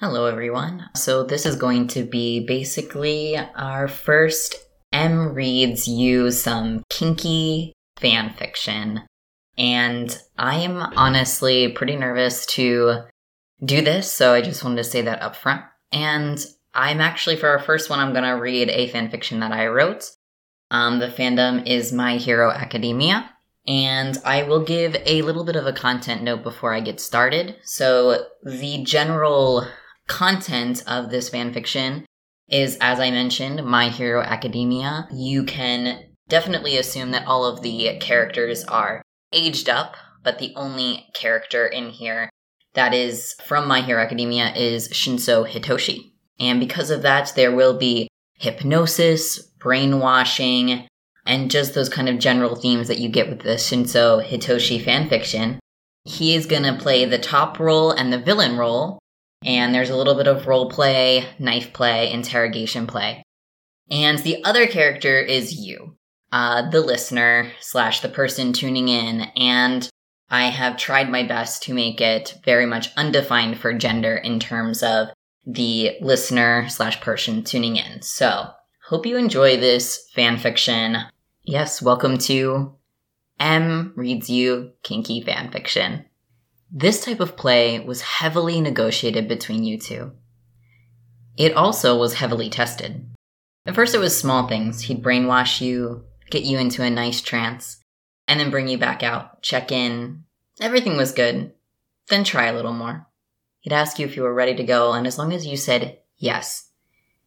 Hello, everyone. So, this is going to be basically our first M reads you some kinky fan fiction. And I am honestly pretty nervous to do this, so I just wanted to say that up front. And I'm actually, for our first one, I'm going to read a fan fiction that I wrote. Um, the fandom is My Hero Academia. And I will give a little bit of a content note before I get started. So, the general content of this fan fiction is, as I mentioned, My Hero Academia. You can definitely assume that all of the characters are aged up, but the only character in here that is from My Hero Academia is Shinso Hitoshi. And because of that, there will be hypnosis, brainwashing, and just those kind of general themes that you get with the Shinso Hitoshi fanfiction. He is going to play the top role and the villain role, and there's a little bit of role play, knife play, interrogation play. And the other character is you, uh, the listener slash the person tuning in, and I have tried my best to make it very much undefined for gender in terms of the listener slash person tuning in. So, hope you enjoy this fan fiction. Yes, welcome to M Reads You Kinky Fan Fiction. This type of play was heavily negotiated between you two. It also was heavily tested. At first, it was small things. He'd brainwash you, get you into a nice trance, and then bring you back out, check in. Everything was good. Then try a little more. He'd ask you if you were ready to go, and as long as you said yes,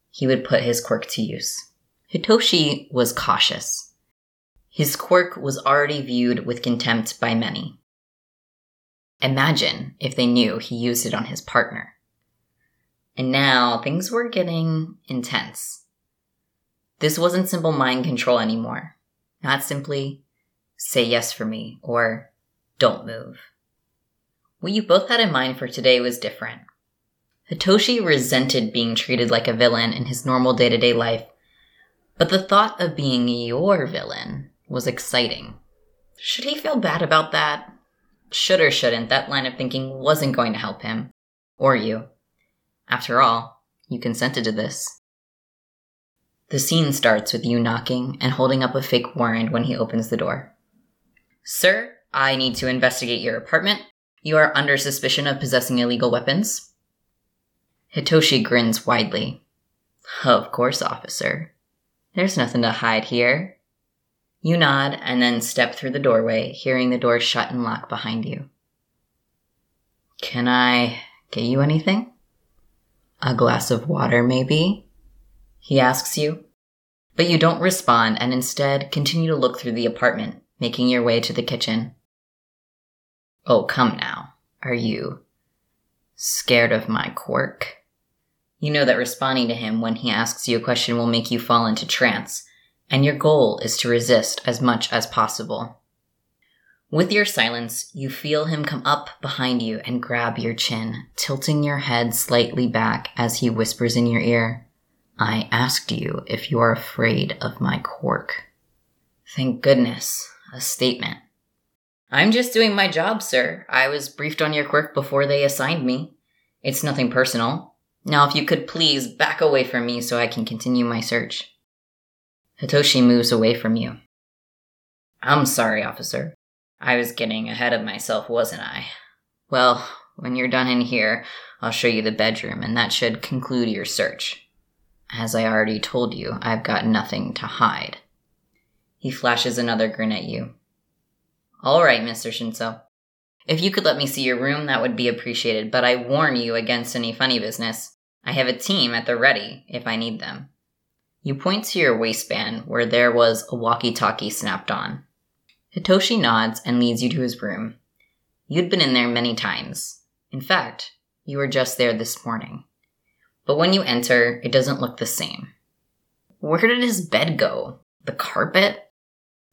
he would put his quirk to use. Hitoshi was cautious. His quirk was already viewed with contempt by many. Imagine if they knew he used it on his partner. And now things were getting intense. This wasn't simple mind control anymore. Not simply, say yes for me, or don't move. What you both had in mind for today was different. Hitoshi resented being treated like a villain in his normal day to day life, but the thought of being your villain was exciting. Should he feel bad about that? Should or shouldn't, that line of thinking wasn't going to help him. Or you. After all, you consented to this. The scene starts with you knocking and holding up a fake warrant when he opens the door. Sir, I need to investigate your apartment. You are under suspicion of possessing illegal weapons. Hitoshi grins widely. Of course, officer. There's nothing to hide here. You nod and then step through the doorway, hearing the door shut and lock behind you. Can I get you anything? A glass of water, maybe? He asks you. But you don't respond and instead continue to look through the apartment, making your way to the kitchen. Oh, come now. Are you scared of my quirk? You know that responding to him when he asks you a question will make you fall into trance, and your goal is to resist as much as possible. With your silence, you feel him come up behind you and grab your chin, tilting your head slightly back as he whispers in your ear, I asked you if you are afraid of my quirk. Thank goodness, a statement. I'm just doing my job, sir. I was briefed on your quirk before they assigned me. It's nothing personal. Now, if you could please back away from me so I can continue my search. Hitoshi moves away from you. I'm sorry, officer. I was getting ahead of myself, wasn't I? Well, when you're done in here, I'll show you the bedroom, and that should conclude your search. As I already told you, I've got nothing to hide. He flashes another grin at you. All right, Mr. Shinso. If you could let me see your room, that would be appreciated, but I warn you against any funny business. I have a team at the ready if I need them. You point to your waistband where there was a walkie talkie snapped on. Hitoshi nods and leads you to his room. You'd been in there many times. In fact, you were just there this morning. But when you enter, it doesn't look the same. Where did his bed go? The carpet?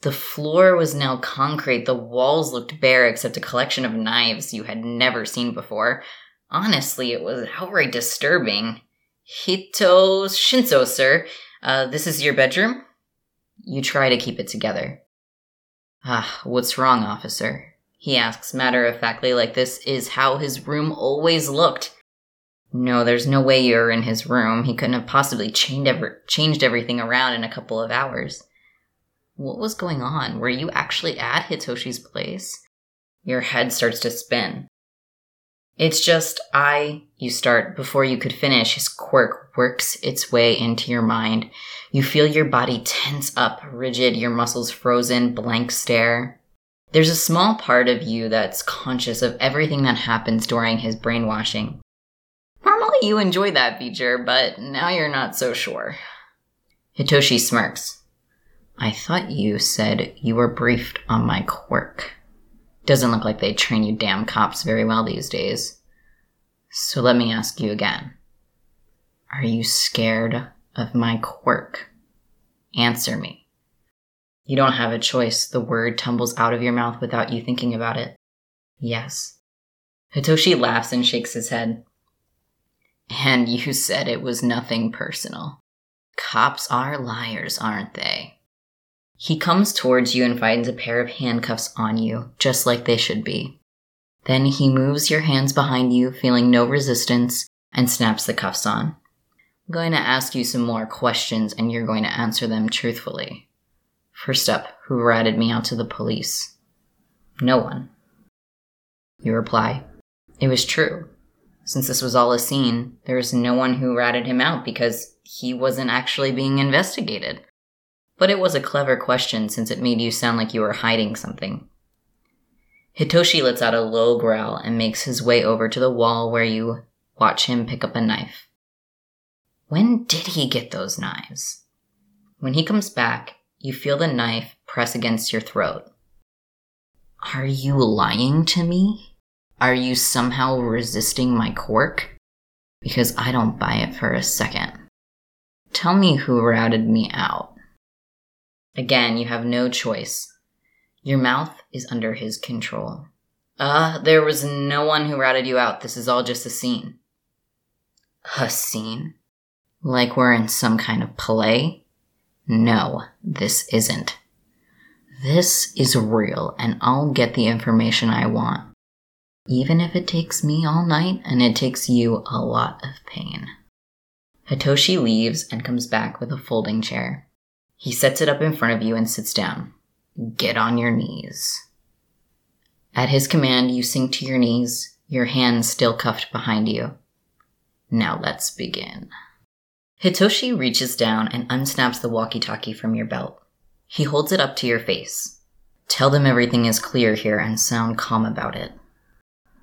The floor was now concrete. The walls looked bare except a collection of knives you had never seen before. Honestly, it was outright disturbing. Hito Shinso, sir. Uh, this is your bedroom? You try to keep it together. Ah, what's wrong, officer? He asks matter of factly, like this is how his room always looked. No, there's no way you're in his room. He couldn't have possibly changed, ever, changed everything around in a couple of hours. What was going on? Were you actually at Hitoshi's place? Your head starts to spin. It's just, I, you start before you could finish. His quirk works its way into your mind. You feel your body tense up, rigid, your muscles frozen, blank stare. There's a small part of you that's conscious of everything that happens during his brainwashing. Normally you enjoy that feature, but now you're not so sure. Hitoshi smirks. I thought you said you were briefed on my quirk. Doesn't look like they train you damn cops very well these days. So let me ask you again. Are you scared of my quirk? Answer me. You don't have a choice. The word tumbles out of your mouth without you thinking about it. Yes. Hitoshi laughs and shakes his head. And you said it was nothing personal. Cops are liars, aren't they? He comes towards you and finds a pair of handcuffs on you, just like they should be. Then he moves your hands behind you, feeling no resistance, and snaps the cuffs on. Going to ask you some more questions, and you're going to answer them truthfully. First up, who ratted me out to the police? No one. You reply, It was true. Since this was all a scene, there was no one who ratted him out because he wasn't actually being investigated. But it was a clever question since it made you sound like you were hiding something. Hitoshi lets out a low growl and makes his way over to the wall where you watch him pick up a knife. When did he get those knives? When he comes back, you feel the knife press against your throat. Are you lying to me? Are you somehow resisting my quirk? Because I don't buy it for a second. Tell me who routed me out. Again, you have no choice. Your mouth is under his control. Uh, there was no one who routed you out. This is all just a scene. A scene? Like we're in some kind of play? No, this isn't. This is real, and I'll get the information I want. Even if it takes me all night and it takes you a lot of pain. Hitoshi leaves and comes back with a folding chair. He sets it up in front of you and sits down. Get on your knees. At his command, you sink to your knees, your hands still cuffed behind you. Now let's begin. Hitoshi reaches down and unsnaps the walkie talkie from your belt. He holds it up to your face. Tell them everything is clear here and sound calm about it.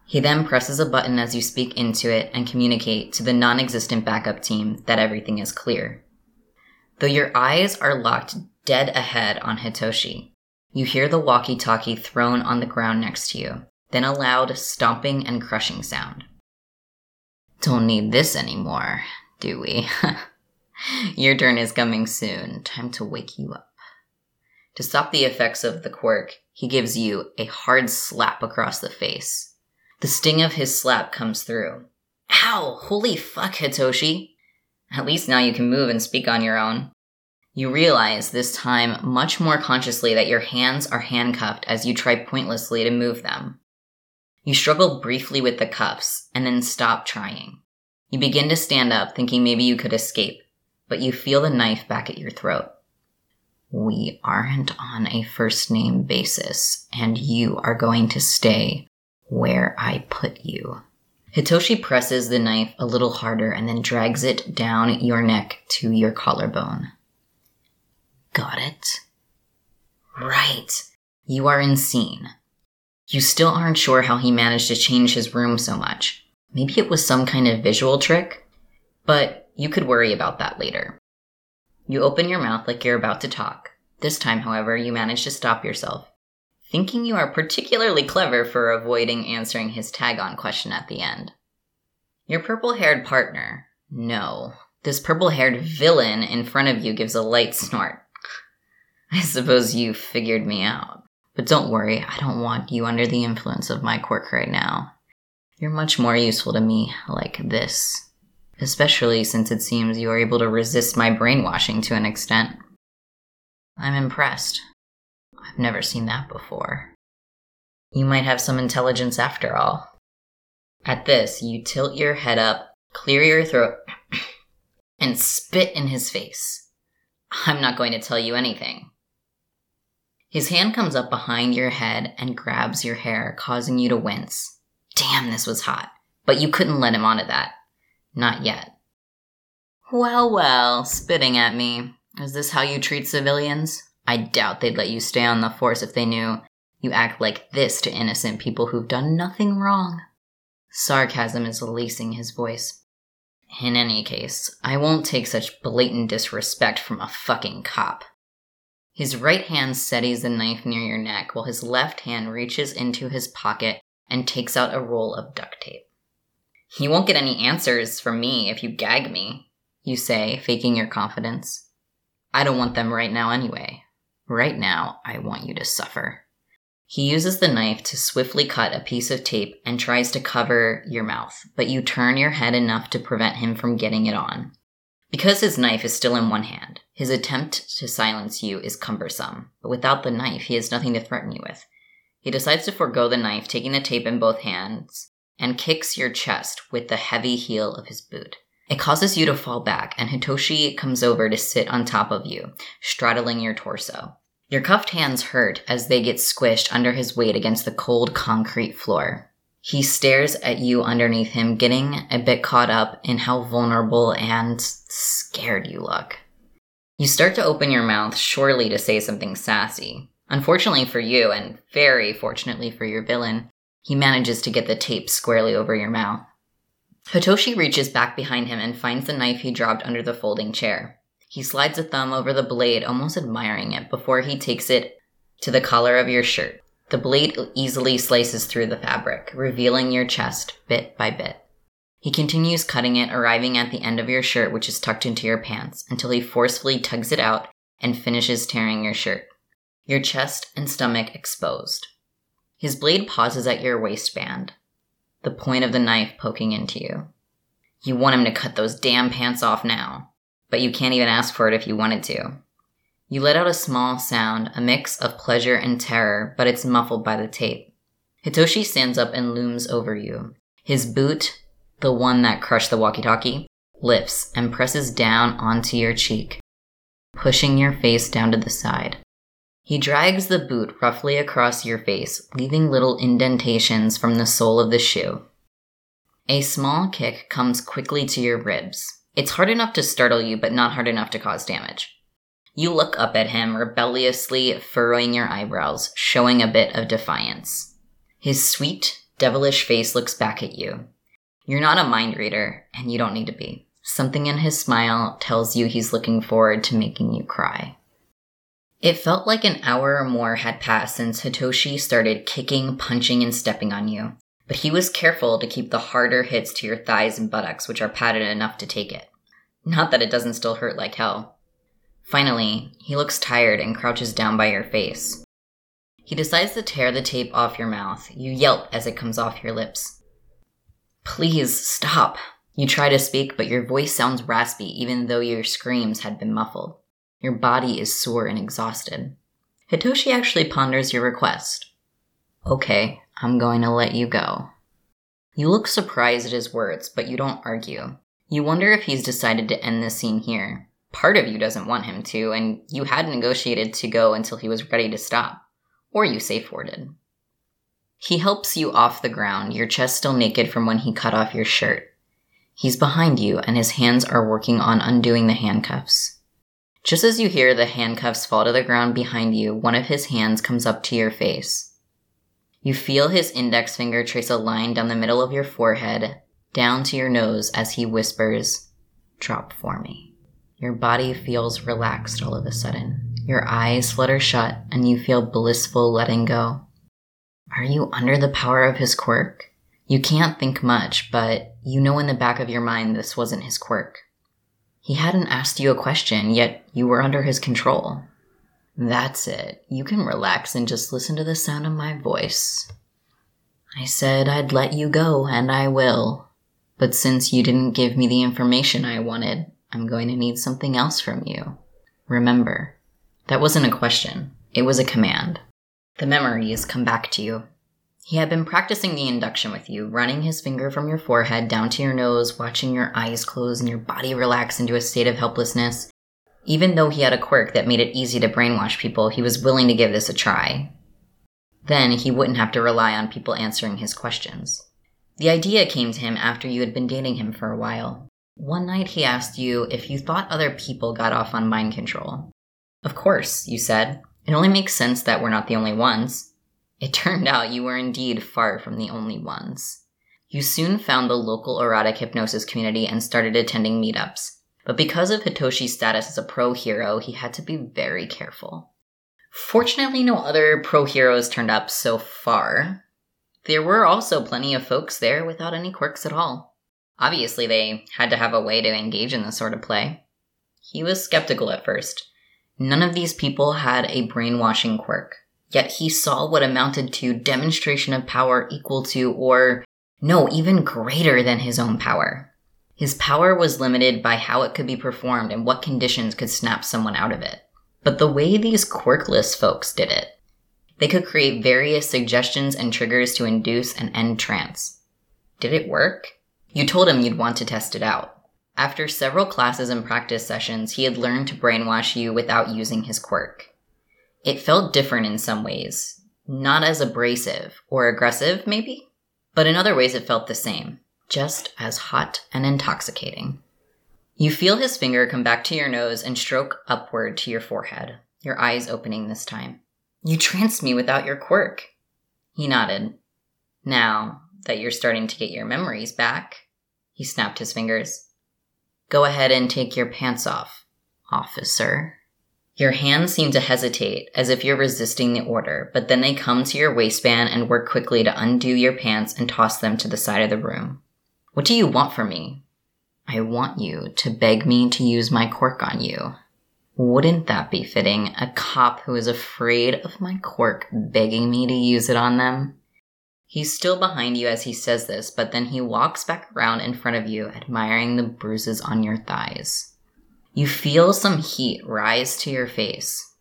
He then presses a button as you speak into it and communicate to the non existent backup team that everything is clear. Though your eyes are locked dead ahead on Hitoshi, you hear the walkie talkie thrown on the ground next to you, then a loud stomping and crushing sound. Don't need this anymore, do we? Your turn is coming soon. Time to wake you up. To stop the effects of the quirk, he gives you a hard slap across the face. The sting of his slap comes through. Ow! Holy fuck, Hitoshi! At least now you can move and speak on your own. You realize this time much more consciously that your hands are handcuffed as you try pointlessly to move them. You struggle briefly with the cuffs and then stop trying. You hmm. begin to stand up, thinking maybe you could escape, but you feel the knife back at your throat. We aren't on a first name basis, and you are going to stay where I put you. Hitoshi presses the knife a little harder and then drags it down your neck to your collarbone. Got it? Right. You are insane. You still aren't sure how he managed to change his room so much. Maybe it was some kind of visual trick, but you could worry about that later. You open your mouth like you're about to talk. This time, however, you manage to stop yourself thinking you are particularly clever for avoiding answering his tag on question at the end. Your purple haired partner. No. This purple haired villain in front of you gives a light snort. I suppose you figured me out. But don't worry, I don't want you under the influence of my quirk right now. You're much more useful to me like this. Especially since it seems you are able to resist my brainwashing to an extent. I'm impressed. I've never seen that before. You might have some intelligence after all. At this, you tilt your head up, clear your throat, and spit in his face. I'm not going to tell you anything. His hand comes up behind your head and grabs your hair, causing you to wince. Damn, this was hot. But you couldn't let him onto that. Not yet. Well, well, spitting at me. Is this how you treat civilians? I doubt they'd let you stay on the force if they knew you act like this to innocent people who've done nothing wrong. Sarcasm is lacing his voice. In any case, I won't take such blatant disrespect from a fucking cop. His right hand steadies the knife near your neck while his left hand reaches into his pocket and takes out a roll of duct tape. You won't get any answers from me if you gag me, you say, faking your confidence. I don't want them right now anyway. Right now, I want you to suffer. He uses the knife to swiftly cut a piece of tape and tries to cover your mouth, but you turn your head enough to prevent him from getting it on. Because his knife is still in one hand, his attempt to silence you is cumbersome, but without the knife, he has nothing to threaten you with. He decides to forego the knife, taking the tape in both hands, and kicks your chest with the heavy heel of his boot. It causes you to fall back, and Hitoshi comes over to sit on top of you, straddling your torso. Your cuffed hands hurt as they get squished under his weight against the cold concrete floor. He stares at you underneath him, getting a bit caught up in how vulnerable and scared you look. You start to open your mouth, surely to say something sassy. Unfortunately for you, and very fortunately for your villain, he manages to get the tape squarely over your mouth. Hitoshi reaches back behind him and finds the knife he dropped under the folding chair. He slides a thumb over the blade, almost admiring it, before he takes it to the collar of your shirt. The blade easily slices through the fabric, revealing your chest bit by bit. He continues cutting it, arriving at the end of your shirt, which is tucked into your pants, until he forcefully tugs it out and finishes tearing your shirt. Your chest and stomach exposed. His blade pauses at your waistband, the point of the knife poking into you. You want him to cut those damn pants off now, but you can't even ask for it if you wanted to. You let out a small sound, a mix of pleasure and terror, but it's muffled by the tape. Hitoshi stands up and looms over you. His boot, the one that crushed the walkie talkie, lifts and presses down onto your cheek, pushing your face down to the side. He drags the boot roughly across your face, leaving little indentations from the sole of the shoe. A small kick comes quickly to your ribs. It's hard enough to startle you, but not hard enough to cause damage. You look up at him, rebelliously furrowing your eyebrows, showing a bit of defiance. His sweet, devilish face looks back at you. You're not a mind reader, and you don't need to be. Something in his smile tells you he's looking forward to making you cry. It felt like an hour or more had passed since Hitoshi started kicking, punching, and stepping on you, but he was careful to keep the harder hits to your thighs and buttocks, which are padded enough to take it. Not that it doesn't still hurt like hell. Finally, he looks tired and crouches down by your face. He decides to tear the tape off your mouth. You yelp as it comes off your lips. Please stop. You try to speak, but your voice sounds raspy even though your screams had been muffled. Your body is sore and exhausted. Hitoshi actually ponders your request. Okay, I'm going to let you go. You look surprised at his words, but you don't argue. You wonder if he's decided to end the scene here part of you doesn't want him to, and you had negotiated to go until he was ready to stop. Or you safe worded. He helps you off the ground, your chest still naked from when he cut off your shirt. He's behind you, and his hands are working on undoing the handcuffs. Just as you hear the handcuffs fall to the ground behind you, one of his hands comes up to your face. You feel his index finger trace a line down the middle of your forehead, down to your nose as he whispers, Drop for me. Your body feels relaxed all of a sudden. Your eyes flutter shut and you feel blissful letting go. Are you under the power of his quirk? You can't think much, but you know in the back of your mind this wasn't his quirk. He hadn't asked you a question, yet you were under his control. That's it. You can relax and just listen to the sound of my voice. I said I'd let you go, and I will. But since you didn't give me the information I wanted, I'm going to need something else from you. Remember, that wasn't a question, it was a command. The memories come back to you. He had been practicing the induction with you, running his finger from your forehead down to your nose, watching your eyes close and your body relax into a state of helplessness. Even though he had a quirk that made it easy to brainwash people, he was willing to give this a try. Then he wouldn't have to rely on people answering his questions. The idea came to him after you had been dating him for a while. One night he asked you if you thought other people got off on mind control. Of course, you said. It only makes sense that we're not the only ones. It turned out you were indeed far from the only ones. You soon found the local erotic hypnosis community and started attending meetups. But because of Hitoshi's status as a pro hero, he had to be very careful. Fortunately, no other pro heroes turned up so far. There were also plenty of folks there without any quirks at all. Obviously, they had to have a way to engage in this sort of play. He was skeptical at first. None of these people had a brainwashing quirk, yet he saw what amounted to demonstration of power equal to, or no, even greater than his own power. His power was limited by how it could be performed and what conditions could snap someone out of it. But the way these quirkless folks did it, they could create various suggestions and triggers to induce and end trance. Did it work? You told him you'd want to test it out. After several classes and practice sessions, he had learned to brainwash you without using his quirk. It felt different in some ways, not as abrasive or aggressive, maybe, but in other ways it felt the same, just as hot and intoxicating. You feel his finger come back to your nose and stroke upward to your forehead, your eyes opening this time. You trance me without your quirk. He nodded. Now that you're starting to get your memories back, he snapped his fingers. Go ahead and take your pants off, officer. Your hands seem to hesitate as if you're resisting the order, but then they come to your waistband and work quickly to undo your pants and toss them to the side of the room. What do you want from me? I want you to beg me to use my quirk on you. Wouldn't that be fitting? A cop who is afraid of my quirk begging me to use it on them? He's still behind you as he says this, but then he walks back around in front of you, admiring the bruises on your thighs. You feel some heat rise to your face.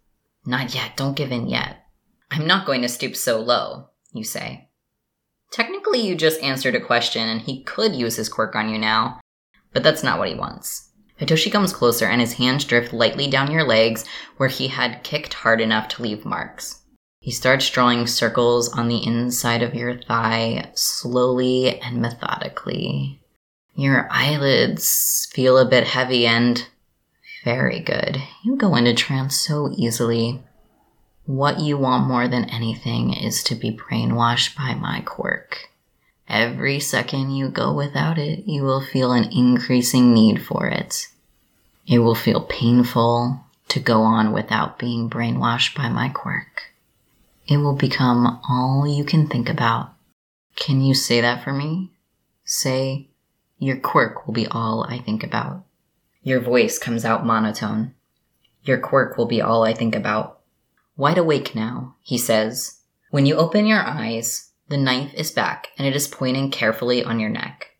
Not yet, don't give in yet. I'm not going to stoop so low, you say. Technically, you just answered a question and he could use his quirk on you now, but that's not what he wants. Hitoshi comes closer and his hands drift lightly down your legs where he had kicked hard enough to leave marks. He starts drawing circles on the inside of your thigh slowly and methodically. Your eyelids feel a bit heavy and very good. You go into trance so easily. What you want more than anything is to be brainwashed by my quirk. Every second you go without it, you will feel an increasing need for it. It will feel painful to go on without being brainwashed by my quirk. It will become all you can think about. Can you say that for me? Say, your quirk will be all I think about. Your voice comes out monotone. Your quirk will be all I think about. Wide awake now, he says. When you open your eyes, the knife is back and it is pointing carefully on your neck.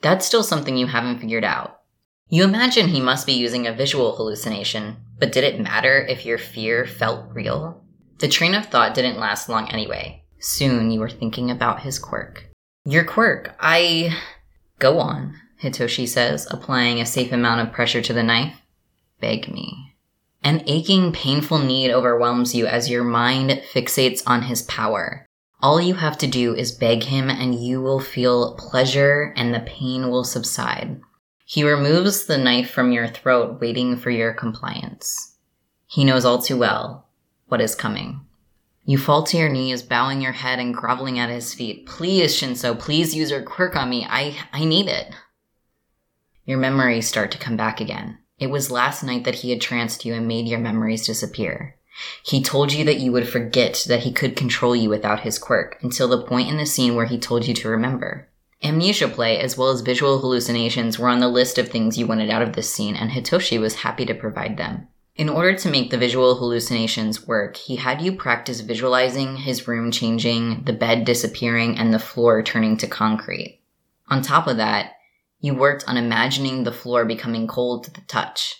That's still something you haven't figured out. You imagine he must be using a visual hallucination, but did it matter if your fear felt real? The train of thought didn't last long anyway. Soon you were thinking about his quirk. Your quirk, I. Go on, Hitoshi says, applying a safe amount of pressure to the knife. Beg me. An aching, painful need overwhelms you as your mind fixates on his power. All you have to do is beg him and you will feel pleasure and the pain will subside. He removes the knife from your throat, waiting for your compliance. He knows all too well what is coming. You fall to your knees, bowing your head and groveling at his feet. Please, Shinso, please use your quirk on me. I, I need it. Your memories start to come back again. It was last night that he had tranced you and made your memories disappear. He told you that you would forget that he could control you without his quirk until the point in the scene where he told you to remember. Amnesia play, as well as visual hallucinations, were on the list of things you wanted out of this scene, and Hitoshi was happy to provide them. In order to make the visual hallucinations work, he had you practice visualizing his room changing, the bed disappearing, and the floor turning to concrete. On top of that, you worked on imagining the floor becoming cold to the touch.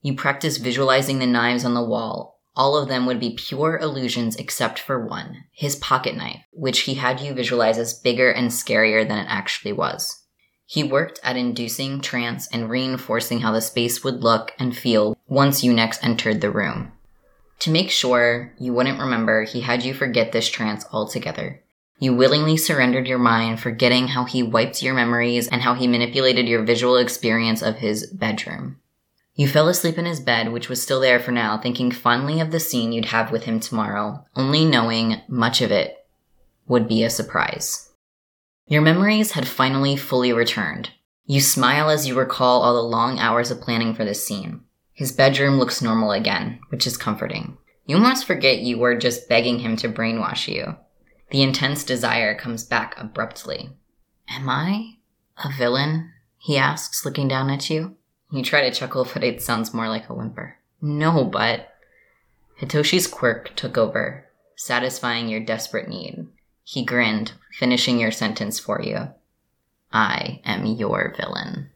You practiced visualizing the knives on the wall, all of them would be pure illusions except for one his pocket knife, which he had you visualize as bigger and scarier than it actually was. He worked at inducing trance and reinforcing how the space would look and feel once you next entered the room. To make sure you wouldn't remember, he had you forget this trance altogether. You willingly surrendered your mind, forgetting how he wiped your memories and how he manipulated your visual experience of his bedroom. You fell asleep in his bed, which was still there for now, thinking fondly of the scene you'd have with him tomorrow, only knowing much of it would be a surprise. Your memories had finally fully returned. You smile as you recall all the long hours of planning for this scene. His bedroom looks normal again, which is comforting. You almost forget you were just begging him to brainwash you. The intense desire comes back abruptly. Am I a villain? He asks, looking down at you. You try to chuckle, but it sounds more like a whimper. No, but. Hitoshi's quirk took over, satisfying your desperate need. He grinned, finishing your sentence for you. I am your villain.